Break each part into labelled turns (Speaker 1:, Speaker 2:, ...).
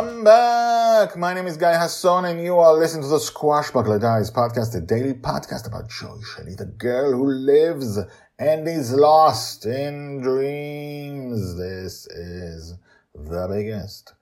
Speaker 1: Welcome back. My name is Guy Hasson, and you are listening to the Squashbuckler Diaries podcast, a daily podcast about Joy Shelley, the girl who lives and is lost in dreams. This is the biggest,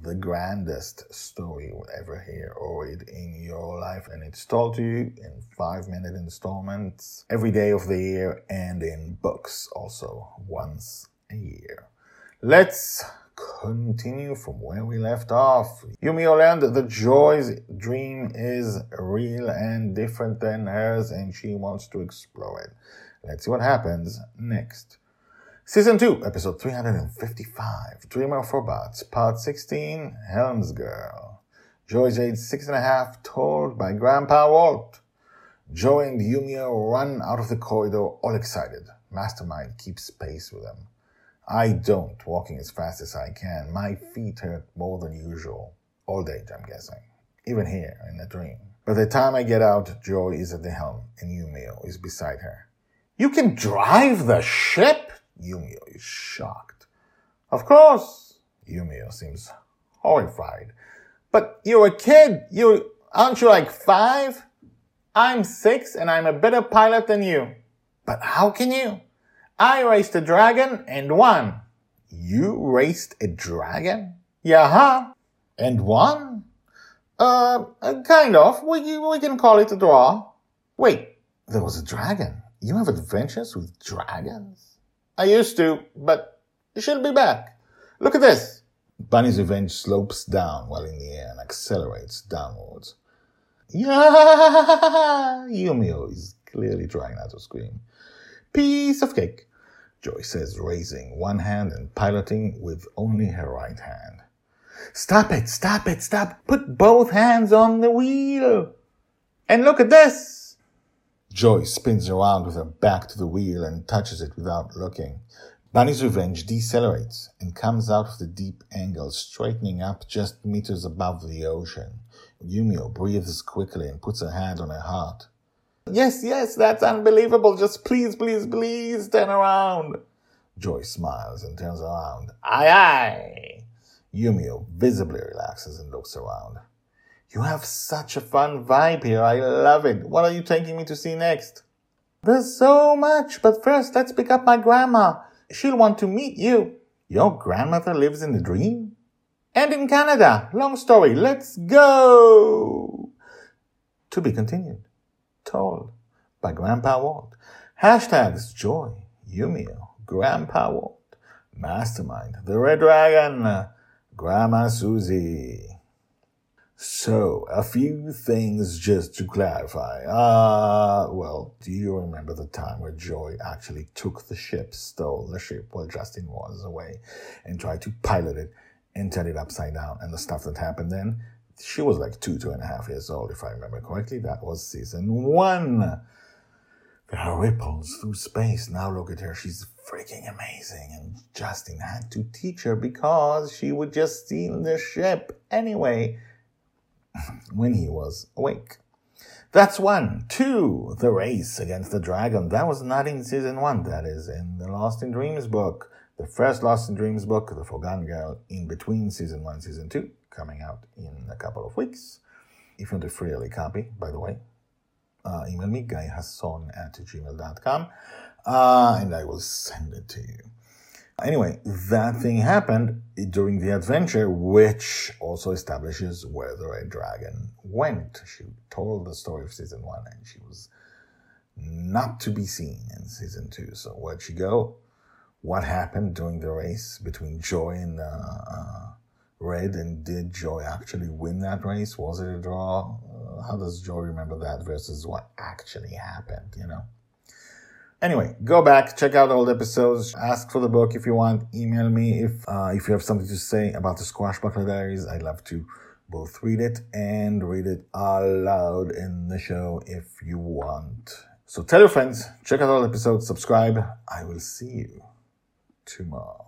Speaker 1: the grandest story you will ever hear or read in your life, and it's told to you in five minute installments every day of the year and in books also once a year. Let's continue from where we left off. Yumio learned that the Joy's dream is real and different than hers, and she wants to explore it. Let's see what happens next. Season 2, episode 355, Dreamer of Robots, part 16, Helmsgirl. Joy's age six and a half, told by Grandpa Walt. Joy and Yumio run out of the corridor, all excited. Mastermind keeps pace with them. I don't, walking as fast as I can. My feet hurt more than usual. All day, I'm guessing. Even here, in the dream. By the time I get out, Joy is at the helm, and Yumio is beside her. You can drive the ship? Yumio is shocked. Of course. Yumio seems horrified. But you're a kid. You, aren't you like five? I'm six and I'm a better pilot than you. But how can you? I raced a dragon and won. You raced a dragon? Yeah, huh? And won? Uh, kind of. We, we can call it a draw. Wait, there was a dragon. You have adventures with dragons? I used to, but she'll be back. Look at this. Bonny's revenge slopes down while in the air and accelerates downwards. Yeah! Yumio is clearly trying not to scream. Piece of cake. Joy says, raising one hand and piloting with only her right hand. Stop it, stop it, stop. Put both hands on the wheel. And look at this. Joy spins around with her back to the wheel and touches it without looking. Bonny's revenge decelerates and comes out of the deep angle, straightening up just meters above the ocean. Yumio breathes quickly and puts her hand on her heart. Yes, yes, that's unbelievable. Just please, please, please turn around. Joy smiles and turns around. Aye, aye. Yumio visibly relaxes and looks around. You have such a fun vibe here. I love it. What are you taking me to see next? There's so much, but first let's pick up my grandma. She'll want to meet you. Your grandmother lives in the dream? And in Canada. Long story. Let's go. To be continued told by Grandpa Walt. Hashtags Joy, Yumio, Grandpa Walt, Mastermind, The Red Dragon, Grandma Susie. So, a few things just to clarify. Uh, well, do you remember the time where Joy actually took the ship, stole the ship while Justin was away, and tried to pilot it and turn it upside down, and the stuff that happened then? She was like two, two and a half years old, if I remember correctly. That was season one. There are ripples through space. Now look at her. She's freaking amazing. And Justin had to teach her because she would just steal the ship anyway when he was awake. That's one. Two, the race against the dragon. That was not in season one. That is in the Lost in Dreams book. The first Lost in Dreams book, The Forgotten Girl, in between season one, season two coming out in a couple of weeks. If you want a free early copy, by the way, uh, email me, guyhasson at gmail.com, uh, and I will send it to you. Anyway, that thing happened during the adventure, which also establishes where the Red Dragon went. She told the story of season one, and she was not to be seen in season two. So where'd she go? What happened during the race between Joy and uh, uh, Red, and did Joy actually win that race? Was it a draw? how does Joy remember that versus what actually happened, you know? Anyway, go back, check out old episodes, ask for the book if you want, email me if uh, if you have something to say about the Squash Squashbuckler Diaries. I'd love to both read it and read it aloud in the show if you want. So tell your friends, check out all the episodes, subscribe. I will see you tomorrow.